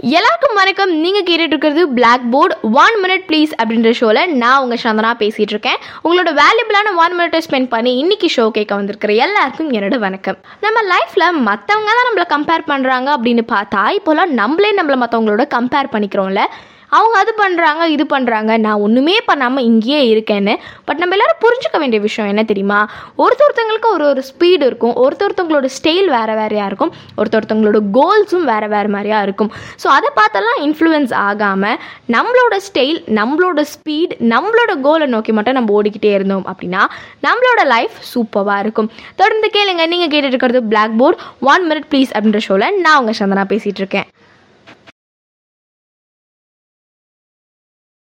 எல்லாருக்கும் வணக்கம். நீங்கள் கேட்டுட்டு இருக்கிறது black board one minute please அப்படின்ற ஷோவில் நான் உங்கள் சந்தனா பேசிகிட்டு இருக்கேன் உங்களோட வேல்யூபிளான ஒன் மினிட்டை ஸ்பெண்ட் பண்ணி இன்னைக்கு ஷோ கேட்க வந்திருக்கிற எல்லாருக்கும் என்னோட வணக்கம். நம்ம லைஃப்பில் மற்றவங்க தான் நம்மளை கம்பேர் பண்ணுறாங்க அப்படின்னு பார்த்தா இப்போலாம் நம்மளே நம்மளை மற்றவங்களோட கம்பேர் பண்ணிக்கிறோம்ல. அவங்க அது பண்ணுறாங்க இது பண்ணுறாங்க நான் ஒன்றுமே பண்ணாமல் இங்கேயே இருக்கேன்னு. பட் நம்ம எல்லாரும் புரிஞ்சுக்க வேண்டிய விஷயம் என்ன தெரியுமா? ஒருத்தொருத்தங்களுக்கு ஒரு ஒரு ஸ்பீடு இருக்கும். ஒருத்தொருத்தவங்களோட ஸ்டைல் வேறு வேறையாக இருக்கும். ஒருத்தொருத்தவங்களோட கோல்ஸும் வேறு வேறு மாதிரியாக இருக்கும். ஸோ அதை பார்த்தெல்லாம் இன்ஃப்ளூயன்ஸ் ஆகாமல் நம்மளோட ஸ்டைல் நம்மளோட ஸ்பீட் நம்மளோட கோலை நோக்கி மட்டும் நம்ம ஓடிக்கிட்டே இருந்தோம் அப்படின்னா நம்மளோட லைஃப் சூப்பராக இருக்கும். தொடர்ந்து கேளுங்க. நீங்கள் கேட்டுட்டு இருக்கிறது black board one minute please அப்படின்ற ஷோவில் நான் உங்கள் சந்தனா பேசிகிட்டு இருக்கேன்.